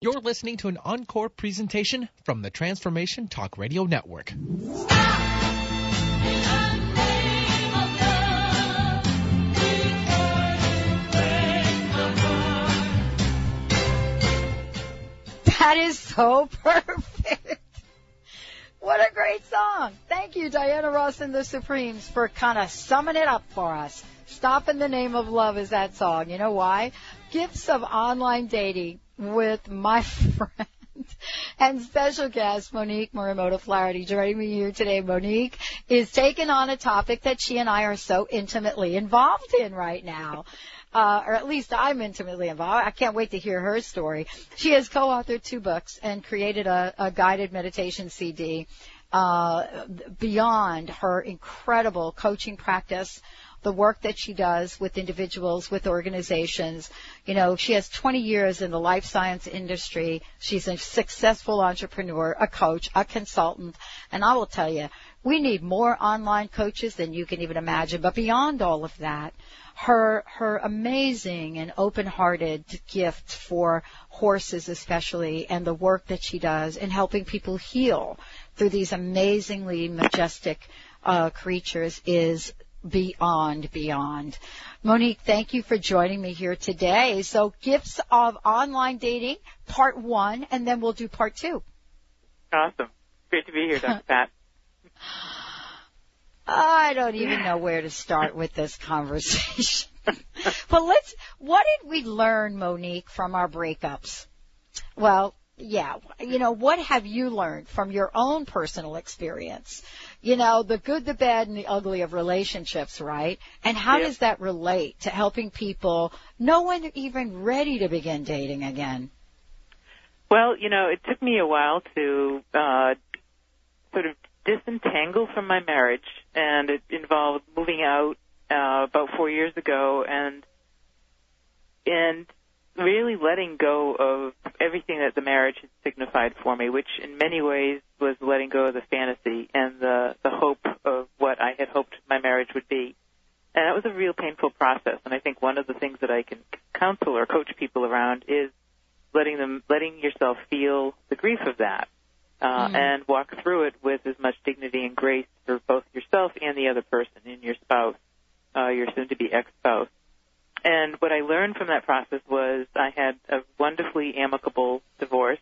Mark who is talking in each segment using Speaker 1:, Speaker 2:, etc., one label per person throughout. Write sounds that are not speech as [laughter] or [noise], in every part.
Speaker 1: You're listening to an encore presentation from the Transformation Talk Radio Network.
Speaker 2: That is so perfect. What a great song. Thank you, Diana Ross and the Supremes, for kind of summing it up for us. Stop in the Name of Love is that song. You know why? Gifts of online dating with my [laughs] friend and special guest Monique Morimoto Flaherty joining me here today. Monique is taking on a topic that she and I are so intimately involved in right now uh, or at least I'm intimately involved. I can't wait to hear her story. She has co-authored two books and created a, a guided meditation CD uh, beyond her incredible coaching practice the work that she does with individuals, with organizations. You know, she has 20 years in the life science industry. She's a successful entrepreneur, a coach, a consultant, and I will tell you, we need more online coaches than you can even imagine. But beyond all of that, her her amazing and open-hearted gift for horses especially and the work that she does in helping people heal through these amazingly majestic uh, creatures is beyond beyond. Monique, thank you for joining me here today. So gifts of online dating, part one, and then we'll do part two.
Speaker 3: Awesome. Great to be here, Dr. [laughs] Pat.
Speaker 2: I don't even know where to start with this conversation. [laughs] but let's, what did we learn, Monique, from our breakups? Well, yeah, you know, what have you learned from your own personal experience? You know, the good, the bad, and the ugly of relationships, right? And how
Speaker 3: Yep.
Speaker 2: does that relate to helping people know when they're even ready to begin dating again?
Speaker 3: Well, you know, it took me a while to uh, sort of disentangle from my marriage, and it involved moving out uh, about four years ago, and and really letting go of everything that the marriage had signified for me, which in many ways was letting go of the fantasy and the the hope of what I had hoped my marriage would be. And that was a real painful process. And I think one of the things that I can counsel or coach people around is letting them letting yourself feel the grief of that uh,
Speaker 2: Mm.
Speaker 3: and walk through it with as much dignity and grace for both yourself and the other person and your spouse, uh, your soon-to-be ex-spouse. And what I learned from that process was I had a wonderfully amicable divorce.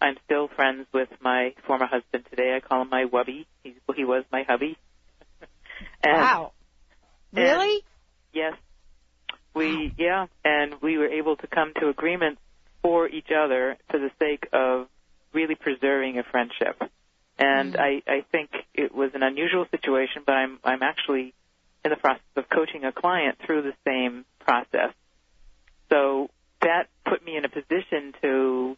Speaker 3: I'm still friends with my former husband today. I call him my wubby. He, he was my hubby. [laughs] and
Speaker 2: wow.
Speaker 3: and-
Speaker 2: Really?
Speaker 3: Yes. We yeah, and we were able to come to agreements for each other for the sake of really preserving a friendship. And
Speaker 2: Mm.
Speaker 3: I, I think it was an unusual situation, but I'm I'm actually in the process of coaching a client through the same process. So that put me in a position to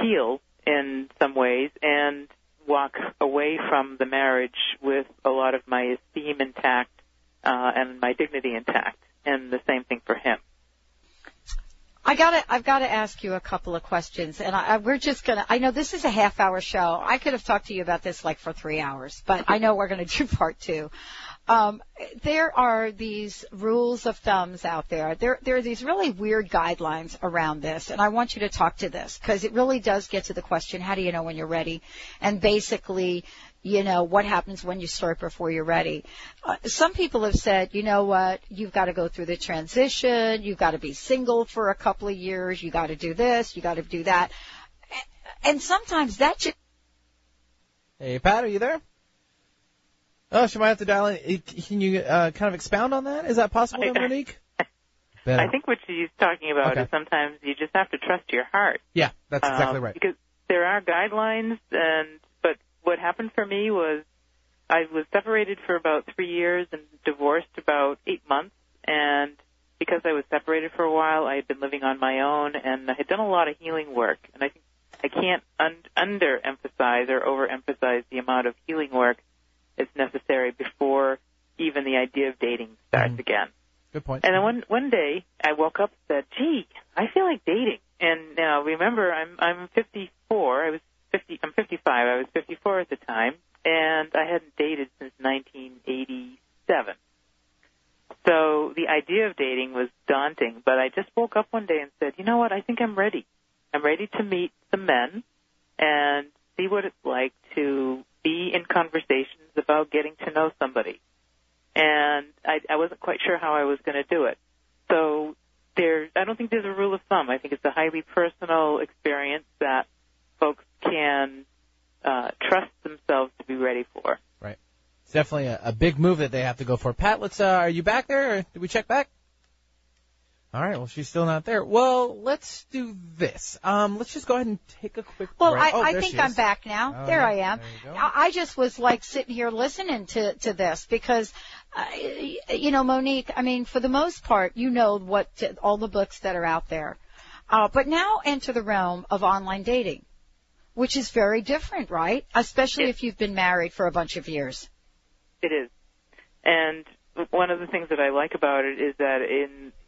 Speaker 3: heal in some ways and walk away from the marriage with a lot of my esteem intact uh, and my dignity intact. And the same thing for him.
Speaker 2: I gotta, I've gotta ask you a couple of questions, and I, I, we're just gonna. I know this is a half-hour show. I could have talked to you about this like for three hours, but I know we're gonna do [laughs] part two. Um, there are these rules of thumbs out there. There, there are these really weird guidelines around this, and I want you to talk to this because it really does get to the question: How do you know when you're ready? And basically, you know, what happens when you start before you're ready. Uh, some people have said, you know what, you've got to go through the transition, you've got to be single for a couple of years, you got to do this, you got to do that. And sometimes that just
Speaker 1: Hey, Pat, are you there? Oh, she might have to dial in. Can you uh, kind of expound on that? Is that possible,
Speaker 3: I-
Speaker 1: Monique? [laughs] Better.
Speaker 3: I think what she's talking about
Speaker 1: Okay.
Speaker 3: is sometimes you just have to trust your heart.
Speaker 1: Yeah, that's exactly
Speaker 3: Um,
Speaker 1: right.
Speaker 3: Because there are guidelines, and but what happened for me was I was separated for about three years and divorced about eight months, and because I was separated for a while, I had been living on my own, and I had done a lot of healing work, and I think I can't un- underemphasize or overemphasize the amount of healing work that's necessary before even the idea of dating starts
Speaker 1: Mhm.
Speaker 3: again.
Speaker 1: Good point.
Speaker 3: And then one one day I woke up and said, "Gee, I feel like dating." And now remember, I'm I'm 54. I was 50. I'm 55. I was 54 at the time, and I hadn't dated since 1987. So the idea of dating was daunting. But I just woke up one day and said, "You know what? I think I'm ready." I'm ready to meet some men and see what it's like to be in conversations about getting to know somebody. And I, I wasn't quite sure how I was going to do it. So there, I don't think there's a rule of thumb. I think it's a highly personal experience that folks can uh, trust themselves to be ready for.
Speaker 1: Right. It's definitely a, a big move that they have to go for. Pat, let's. Uh, are you back there? Or did we check back? All right. Well, she's still not there. Well, let's do this. Um, let's just go ahead and take a quick.
Speaker 2: Well,
Speaker 1: break.
Speaker 2: I,
Speaker 1: oh,
Speaker 2: I think I'm back now.
Speaker 1: Oh,
Speaker 2: there I am.
Speaker 1: there.
Speaker 2: I I just was like sitting here listening to to this because, uh, you know, Monique. I mean, for the most part, you know what all the books that are out there, uh, but now enter the realm of online dating, which is very different, right? Especially
Speaker 3: Yes.
Speaker 2: if you've been married for a bunch of years.
Speaker 3: It is. And one of the things that I like about it is that in you-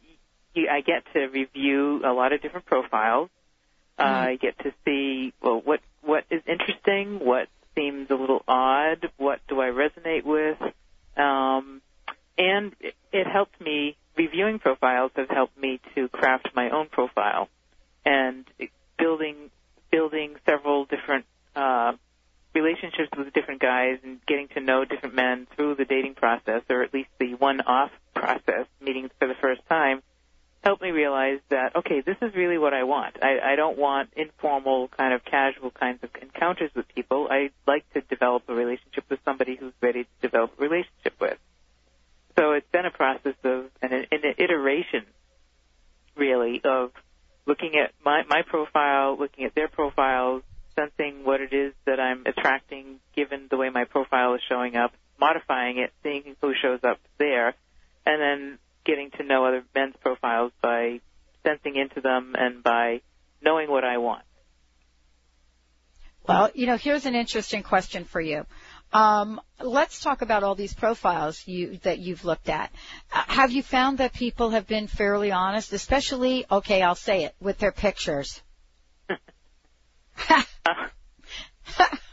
Speaker 3: I get to review a lot of different profiles. Uh, I get to see well what what is interesting, what seems a little odd, what do I resonate with, um, and it, it helped me. Reviewing profiles has helped me to craft my own profile, and building building several different uh, relationships with different guys and getting to know different men through the dating process, or at least the one-off process, meeting for the first time, helped me realize that okay, this is really what I want. I, I don't want informal, kind of casual kinds of encounters with people. I like to develop a relationship with somebody who's ready to develop a relationship with. So it's been a process of an, an iteration, really, of looking at my, my profile, looking at their profiles, sensing what it is that I'm attracting given the way my profile is showing up, modifying it, seeing who shows up there, and then getting to know other men's profiles by sensing into them and by knowing what I want.
Speaker 2: Well, you know, here's an interesting question for you. Um, let's talk about all these profiles you, that you've looked at. Uh, have you found that people have been fairly honest, especially, okay, I'll say it, with their pictures? [laughs] [laughs]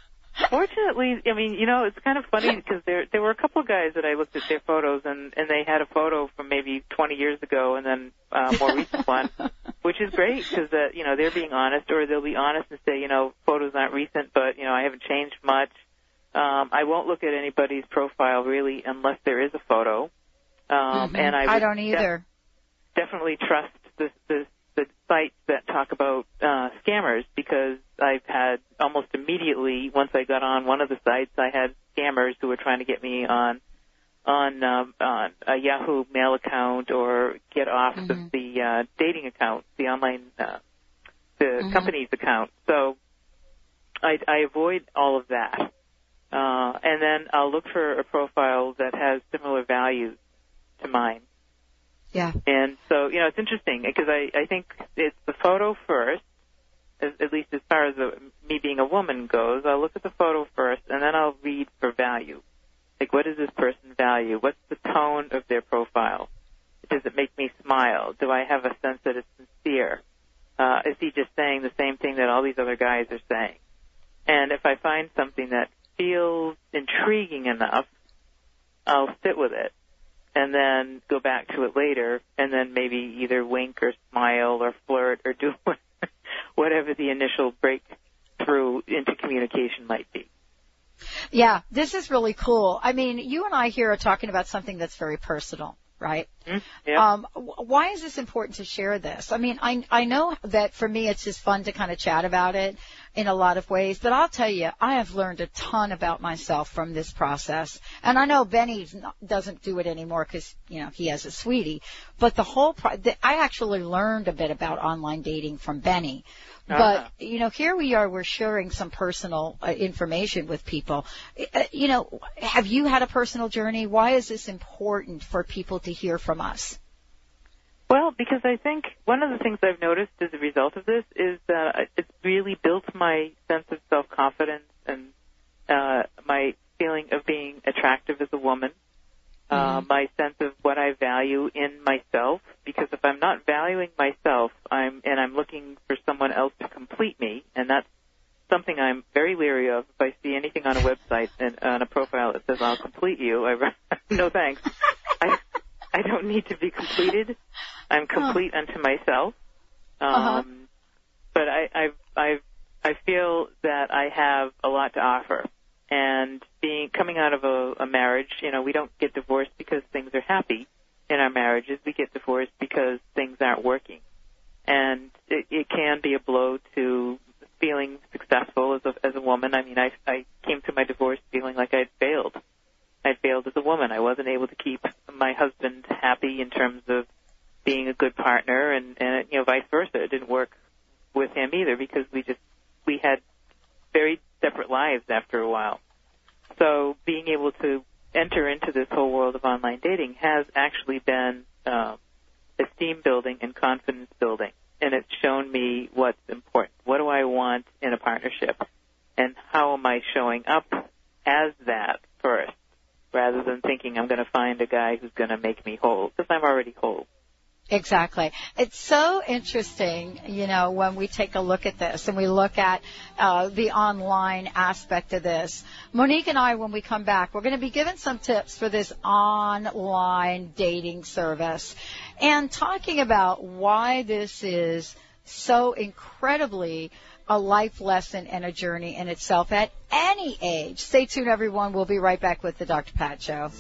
Speaker 3: Fortunately, I mean, you know, it's kind of funny [laughs] because there there were a couple of guys that I looked at their photos and and they had a photo from maybe 20 years ago and then uh, more recent one, [laughs] which is great because uh, you know they're being honest or they'll be honest and say you know photos aren't recent but you know I haven't changed much. Um, I won't look at anybody's profile really unless there is a photo, um,
Speaker 2: Mhm.
Speaker 3: and I,
Speaker 2: I don't
Speaker 3: def-
Speaker 2: either.
Speaker 3: definitely trust the, the, the sites that talk about uh, scammers because I've had almost immediately once I got on one of the sites, I had scammers who were trying to get me on on um, on a Yahoo mail account or get off
Speaker 2: Mhm.
Speaker 3: of the uh, dating account, the online uh, the
Speaker 2: Mhm.
Speaker 3: company's account. So I, I avoid all of that. Uh, and then I'll look for a profile that has similar values to mine.
Speaker 2: Yeah.
Speaker 3: And so, you know, it's interesting because I, I think it's the photo first, as, at least as far as the, me being a woman goes. I'll look at the photo first and then I'll read for value. Like, what does this person value? What's the tone of their profile? Does it make me smile? Do I have a sense that it's sincere? Uh, is he just saying the same thing that all these other guys are saying? And if I find something that feels intriguing enough, I'll sit with it and then go back to it later and then maybe either wink or smile or flirt or [laughs] do whatever the initial breakthrough into communication might be.
Speaker 2: Yeah, this is really cool. I mean, you and I here are talking about something that's very personal, right?
Speaker 3: Hmm? Yeah.
Speaker 2: Um, why is this important to share this? I mean, I I know that for me it's just fun to kind of chat about it in a lot of ways, but I'll tell you, I have learned a ton about myself from this process. And I know Benny doesn't do it anymore because you know he has a sweetie, but the whole pro- the, I actually learned a bit about online dating from Benny.
Speaker 3: Uh-huh.
Speaker 2: But you know, here we are. We're sharing some personal uh, information with people. Uh, you know, have you had a personal journey? Why is this important for people to hear from us?
Speaker 3: Well, because I think one of the things I've noticed as a result of this is that it's really built my sense of self-confidence and uh, my feeling of being attractive as a woman, uh, my sense of what I value in myself. Because if I'm not valuing myself, I'm and I'm looking for someone else to complete me, and that's something I'm very leery of. If I see anything on a website and on a profile that says "I'll complete you," I [laughs] no thanks. I don't need to be completed. I'm complete unto myself. Um,
Speaker 2: Uh-huh.
Speaker 3: But I, I, I, I, feel that I have a lot to offer. And being coming out of a, a marriage, you know, we don't get divorced because things are happy in our marriages. We get divorced because things aren't working, and it, it can be a blow to feeling successful as a as a woman. I mean, I I came to my divorce feeling like I'd failed. I'd failed as a woman. I wasn't able to keep my husband happy in terms of being a good partner, and and you know, vice versa. It didn't work with him either because we just we had very separate lives after a while. So being able to enter into this whole world of online dating has actually been um, esteem building and confidence building, and it's shown me what's important. What do I want in a partnership, and how am I showing up as that first, rather than thinking I'm going to find a guy who's going to make me whole because I'm already whole.
Speaker 2: Exactly. It's so interesting, you know, when we take a look at this and we look at uh, the online aspect of this. Monique and I, when we come back, we're going to be given some tips for this online dating service and talking about why this is so incredibly a life lesson and a journey in itself at any age. Stay tuned, everyone. We'll be right back with the Dr. Pat Show.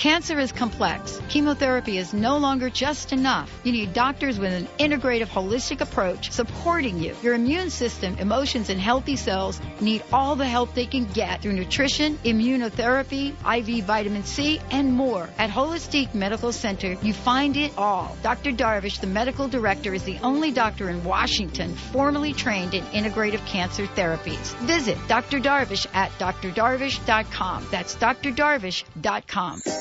Speaker 2: Cancer is complex. Chemotherapy is no longer just enough. You need doctors with an integrative, holistic approach supporting you. Your immune system, emotions, and healthy cells need all the help they can get through nutrition, immunotherapy, IV vitamin C, and more. At Holistic Medical Center, you find it all. Dr. Darvish, the medical director, is the only doctor in Washington formally trained in integrative cancer therapies. Visit Dr. Darvish at drdarvish.com. That's drdarvish.com.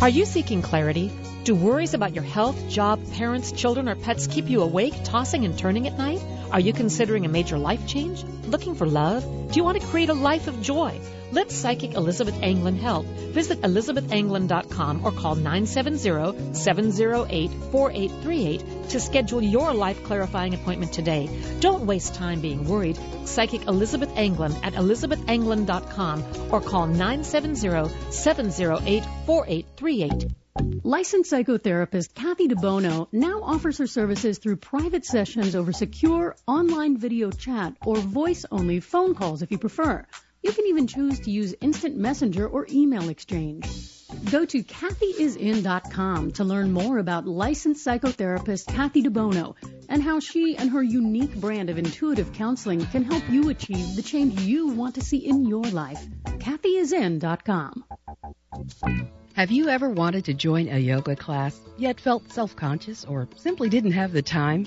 Speaker 4: Are you seeking clarity? Do worries about your health, job, parents, children, or pets keep you awake, tossing and turning at night? Are you considering a major life change? Looking for love? Do you want to create a life of joy? Let psychic Elizabeth Anglin help. Visit elizabethanglin.com or call 970-708-4838 to schedule your life clarifying appointment today. Don't waste time being worried. Psychic Elizabeth Anglin at elizabethanglin.com or call 970-708-4838.
Speaker 5: Licensed psychotherapist Kathy DeBono now offers her services through private sessions over secure online video chat or voice only phone calls if you prefer. You can even choose to use instant messenger or email exchange. Go to kathyisin.com to learn more about licensed psychotherapist Kathy DeBono and how she and her unique brand of intuitive counseling can help you achieve the change you want to see in your life. kathyisin.com.
Speaker 6: Have you ever wanted to join a yoga class, yet felt self-conscious or simply didn't have the time?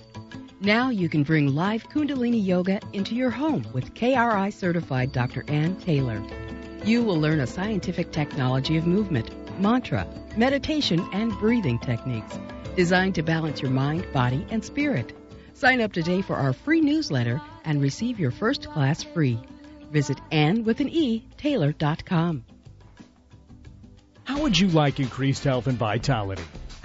Speaker 6: Now you can bring live Kundalini Yoga into your home with KRI certified Dr. Ann Taylor. You will learn a scientific technology of movement, mantra, meditation, and breathing techniques designed to balance your mind, body, and spirit. Sign up today for our free newsletter and receive your first class free. Visit Ann with an E, Taylor.com.
Speaker 7: How would you like increased health and vitality?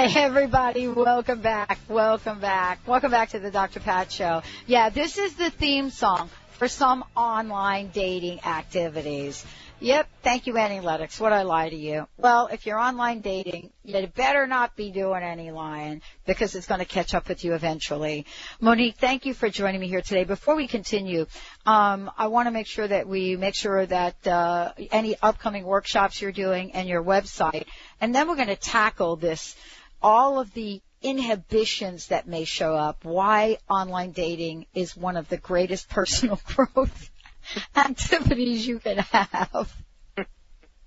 Speaker 2: Hey everybody, welcome back, welcome back, welcome back to the Dr. Pat Show. Yeah, this is the theme song for some online dating activities. Yep. Thank you, Annie Lennox. What I lie to you? Well, if you're online dating, you better not be doing any lying because it's going to catch up with you eventually. Monique, thank you for joining me here today. Before we continue, um, I want to make sure that we make sure that uh, any upcoming workshops you're doing and your website, and then we're going to tackle this, all of the inhibitions that may show up, why online dating is one of the greatest [laughs] personal growth [laughs] activities you can have.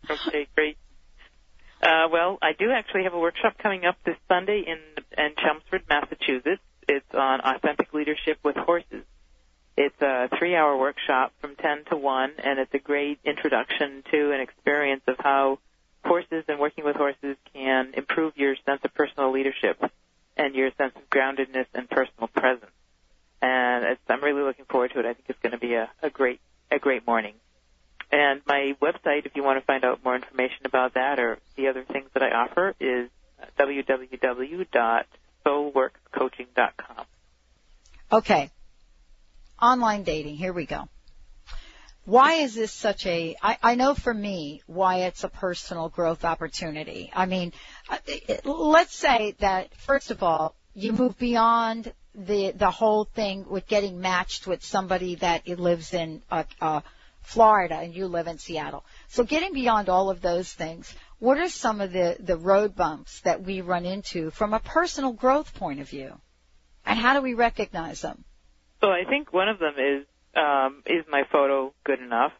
Speaker 3: okay, great. Uh, well, I do actually have a workshop coming up this Sunday in, in Chelmsford, Massachusetts. It's on authentic leadership with horses. It's a three-hour workshop from 10 to 1, and it's a great introduction to an experience of how horses and working with horses can improve your sense of personal leadership and your sense of groundedness and personal presence. And I'm really looking forward to it. I think it's going to be a, a great a great morning. And my website, if you want to find out more information about that or the other things that I offer, is www.soulworkscoaching.com.
Speaker 2: Okay. Online dating. Here we go. Why is this such a, I, I know for me why it's a personal growth opportunity. I mean, uh, let's say that, first of all, you move beyond the the whole thing with getting matched with somebody that lives in uh, uh, Florida and you live in Seattle. So getting beyond all of those things, what are some of the the road bumps that we run into from a personal growth point of view, and how do we recognize them?
Speaker 3: Well, I think one of them is um, is my photo good enough?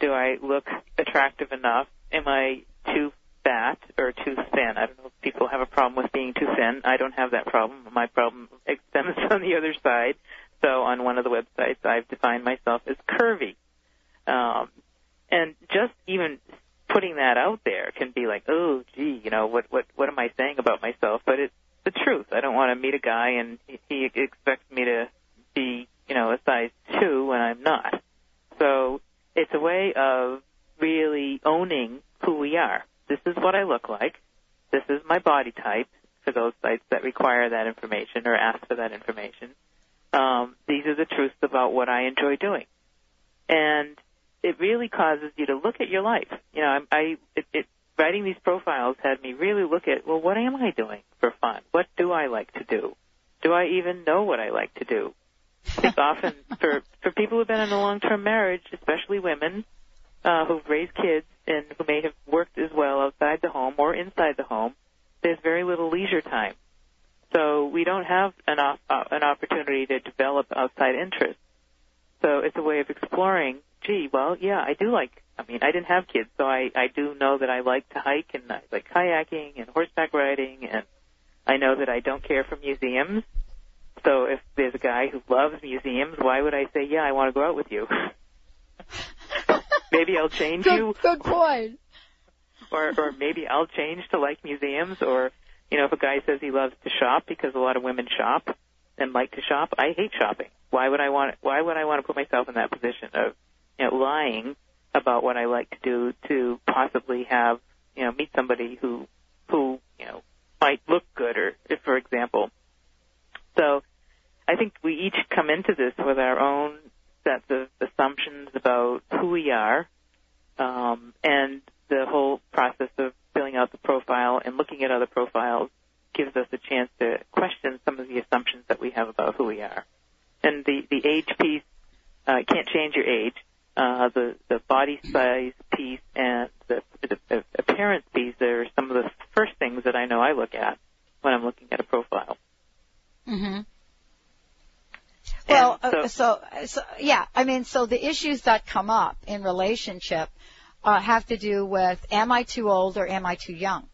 Speaker 3: Do I look attractive enough? Am I too fat or too thin. I don't know if people have a problem with being too thin. I don't have that problem. My problem extends [laughs] on the other side. So on one of the websites, I've defined myself as curvy. Um, and just even putting that out there can be like, oh, gee, you know, what what what am I saying about myself? But it's the truth. I don't want to meet a guy and he, he expects me to be, you know, a size two when I'm not. So it's a way of really owning who we are this is what I look like. This is my body type for those sites that require that information or ask for that information. Um, these are the truths about what I enjoy doing. And it really causes you to look at your life. You know, I, I it, it, writing these profiles had me really look at, well, what am I doing for fun? What do I like to do? Do I even know what I like to do? I think often for for people who've been in a long-term marriage, especially women, uh, who've raised kids and who may have worked as well outside the home or inside the home, there's very little leisure time. So we don't have an, op- uh, an opportunity to develop outside interests. So it's a way of exploring, gee, well, yeah, I do like, I mean, I didn't have kids, so I, I do know that I like to hike and I like kayaking and horseback riding and I know that I don't care for museums. So if there's a guy who loves museums, why would I say, yeah, I want to go out with you? maybe I'll change
Speaker 2: good,
Speaker 3: you.
Speaker 2: Good point.
Speaker 3: Or, or maybe I'll change to like museums. Or, you know, if a guy says he loves to shop because a lot of women shop and like to shop, I hate shopping. Why would I want? Why would I want to put myself in that position of, you know, lying about what I like to do to possibly have, you know, meet somebody who, who, you know, might look good, or if, for example. So, I think we each come into this with our own sets of assumptions about who we are, um, and the whole process of filling out the profile and looking at other profiles gives us a chance to question some of the assumptions that we have about who we are. And the, the age piece, uh, can't change your age. Uh, the, the body size piece and the, the appearance piece are some of the first things that I know I look at when I'm looking at a profile.
Speaker 2: Mm-hmm. Well, so, uh, so, so, yeah, I mean, so the issues that come up in relationship uh, have to do with am I too old or am I too young?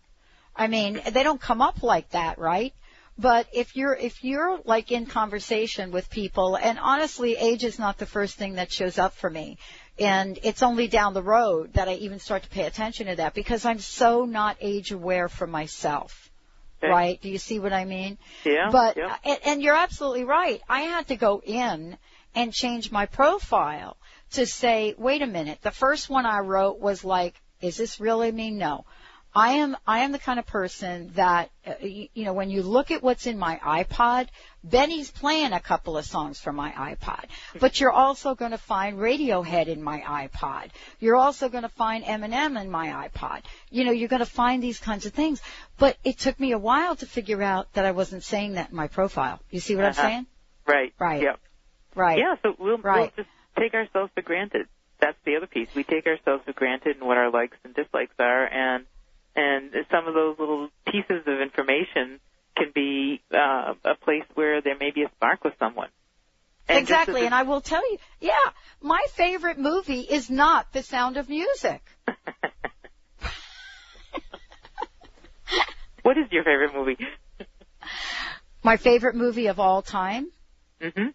Speaker 2: I mean, they don't come up like that, right? But if you're if you're like in conversation with people, and honestly, age is not the first thing that shows up for me, and it's only down the road that I even start to pay attention to that because I'm so not age aware for myself. Okay. Right? Do you see what I mean?
Speaker 3: Yeah.
Speaker 2: But
Speaker 3: yeah.
Speaker 2: And, and you're absolutely right. I had to go in and change my profile to say, wait a minute. The first one I wrote was like, is this really me? No. I am I am the kind of person that uh, you, you know when you look at what's in my iPod, Benny's playing a couple of songs from my iPod, but you're also going to find Radiohead in my iPod. You're also going to find Eminem in my iPod. You know, you're going to find these kinds of things. But it took me a while to figure out that I wasn't saying that in my profile. You see what
Speaker 3: Uh-huh.
Speaker 2: I'm saying?
Speaker 3: Right.
Speaker 2: Right.
Speaker 3: Yep.
Speaker 2: Right.
Speaker 3: Yeah. So we'll, we'll just take ourselves for granted. That's the other piece. We take ourselves for granted and what our likes and dislikes are, and and some of those little pieces of information can be uh, a place where there may be a spark with someone. And
Speaker 2: exactly. And I will tell you, yeah, my favorite movie is not The Sound of Music. [laughs] [laughs]
Speaker 3: what is your favorite movie?
Speaker 2: My favorite movie of all time.
Speaker 3: hmm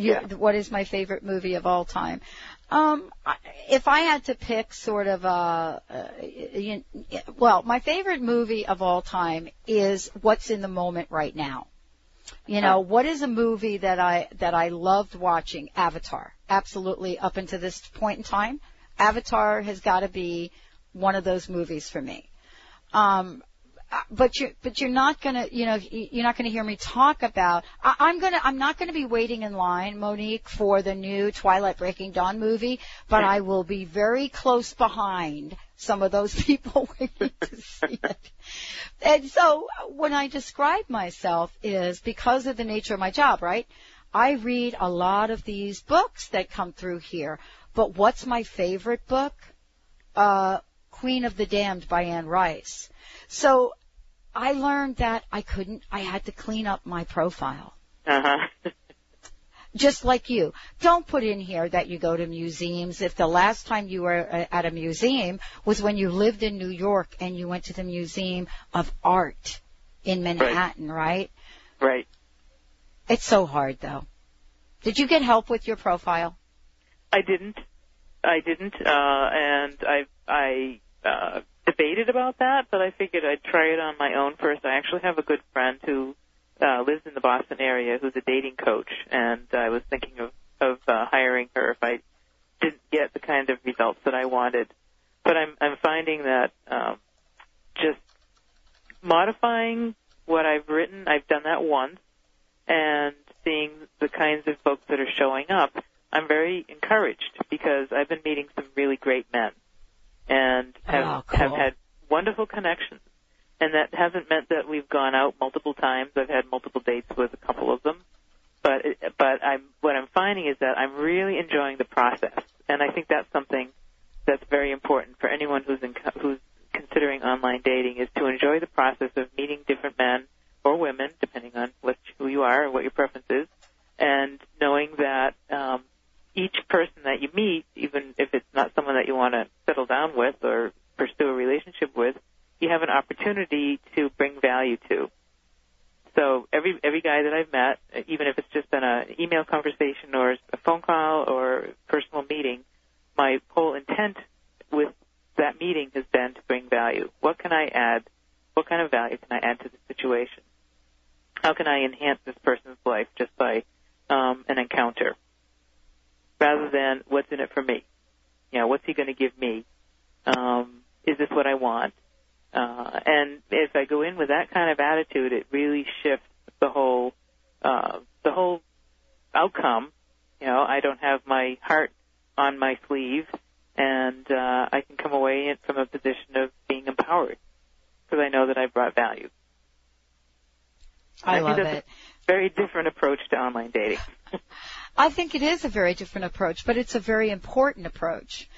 Speaker 2: You,
Speaker 3: Yeah.
Speaker 2: What is my favorite movie of all time? Um, I- if I had to pick sort of a, uh, you, well, my favorite movie of all time is what's in the moment right now. You know, what is a movie that I that I loved watching? Avatar. Absolutely, up until this point in time, Avatar has got to be one of those movies for me. Um, uh, but you but you're not gonna you know you're not gonna hear me talk about I, I'm gonna I'm not gonna be waiting in line Monique for the new Twilight Breaking Dawn movie but I will be very close behind some of those [laughs] people waiting to see it. And so when I describe myself is because of the nature of my job right? I read a lot of these books that come through here but what's my favorite book? Uh Queen of the Damned by Anne Rice. So I learned that I couldn't, I had to clean up my profile.
Speaker 3: Uh huh.
Speaker 2: Just like you. Don't put in here that you go to museums if the last time you were uh, at a museum was when you lived in New York and you went to the Museum of Art in Manhattan, right?
Speaker 3: right.
Speaker 2: It's so hard though. Did you get help with your profile?
Speaker 3: I didn't. I didn't, uh, and I I uh, debated about that, but I figured I'd try it on my own first. I actually have a good friend who uh, lives in the Boston area who's a dating coach, and I was thinking of of uh, hiring her if I didn't get the kind of results that I wanted. But I'm I'm finding that um, just modifying what I've written, I've done that once, and seeing the kinds of folks that are showing up, I'm very encouraged because I've been meeting some really great men and have
Speaker 2: Oh, cool.
Speaker 3: have had wonderful connections. And that hasn't meant that we've gone out multiple times. I've had multiple dates with a couple of them, but it, but I'm what I'm finding is that I'm really enjoying the process, and I think that's something that's very important for anyone who's in, who's considering online dating is to enjoy the process of meeting different men or women, depending on what who you are and what your preference is, and knowing that um, each person that you meet, even if it's not someone that you want to settle down with or pursue a relationship with, you have an opportunity to bring value to. So every every guy that I've met, even if it's just been an email conversation or a phone call or personal meeting, my whole intent with that meeting has been to bring value. What can I add? What kind of value can I add to the situation? How can I enhance this person's life just by um, an encounter, rather than what's in it for me? You know, what's he going to give me? Um, is this what I want? Uh, and if I go in with that kind of attitude, it really shifts the whole uh, the whole outcome. You know, I don't have my heart on my sleeve, and uh, I can come away in- from a position of being empowered because I know that I brought value.
Speaker 2: I
Speaker 3: think
Speaker 2: love
Speaker 3: that's
Speaker 2: it.
Speaker 3: a very different approach to online dating.
Speaker 2: I think it is a very different approach, but it's a very important approach.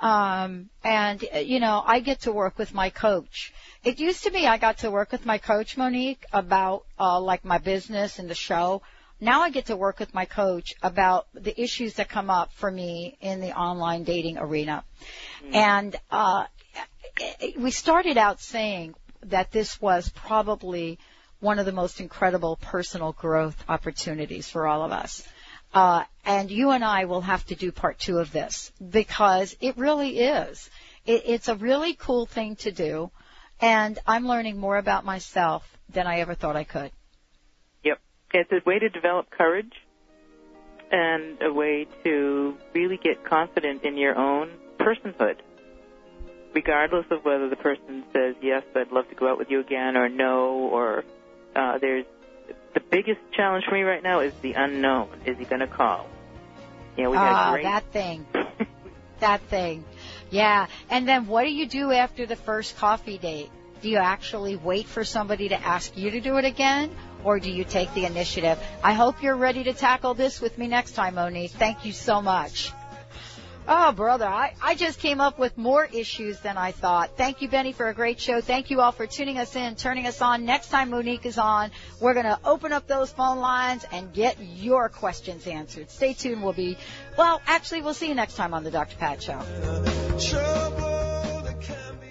Speaker 2: Um, and you know, I get to work with my coach. It used to be I got to work with my coach Monique about uh, like my business and the show. Now I get to work with my coach about the issues that come up for me in the online dating arena. And uh, we started out saying that this was probably one of the most incredible personal growth opportunities for all of us. Uh, and you and I will have to do part two of this because it really is. It, it's a really cool thing to do, and I'm learning more about myself than I ever thought I could.
Speaker 3: Yep. It's a way to develop courage and a way to really get confident in your own personhood. regardless of whether the person says yes, I'd love to go out with you again, or no, or uh, there's the biggest challenge for me right now is the unknown. Is he going to call? Yeah, we had
Speaker 2: Ah,
Speaker 3: great.
Speaker 2: that thing. that thing. Yeah. And then what do you do after the first coffee date? Do you actually wait for somebody to ask you to do it again? Or do you take the initiative? I hope you're ready to tackle this with me next time, Monique. Thank you so much. Oh, brother, I, I just came up with more issues than I thought. Thank you, Benny, for a great show. Thank you all for tuning us in, turning us on. Next time Monique is on, we're going to open up those phone lines and get your questions answered. Stay tuned. We'll be, well, actually, we'll see you next time on the Dr. Pat Show.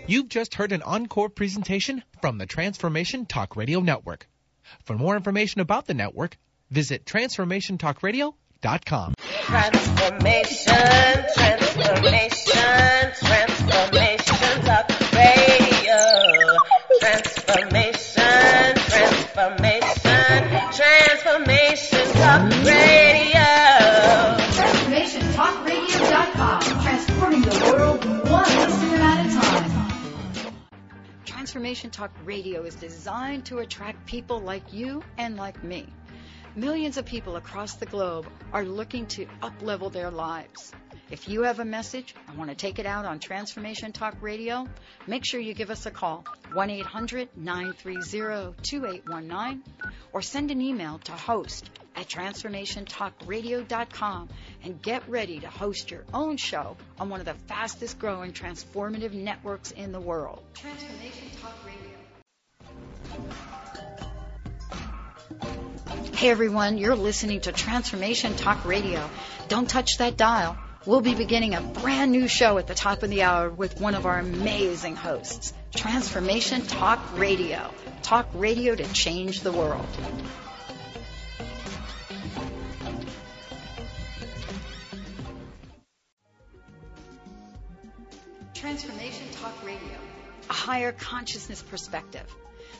Speaker 8: You've just heard an encore presentation from the Transformation Talk Radio Network. For more information about the network, visit transformationtalkradio.com.
Speaker 9: Transformation, transformation, transformation, talk radio. Transformation, transformation, transformation, talk radio.
Speaker 2: TransformationTalkRadio.com, transforming the world one listener at a time. Transformation Talk Radio is designed to attract people like you and like me. Millions of people across the globe are looking to uplevel their lives. If you have a message and want to take it out on Transformation Talk Radio, make sure you give us a call, 1-800-930-2819, or send an email to host at transformationtalkradio.com and get ready to host your own show on one of the fastest growing transformative networks in the world. Transformation Talk Radio. Hey everyone, you're listening to Transformation Talk Radio. Don't touch that dial. We'll be beginning a brand new show at the top of the hour with one of our amazing hosts. Transformation Talk Radio. Talk radio to change the world. Transformation Talk Radio. A higher consciousness perspective.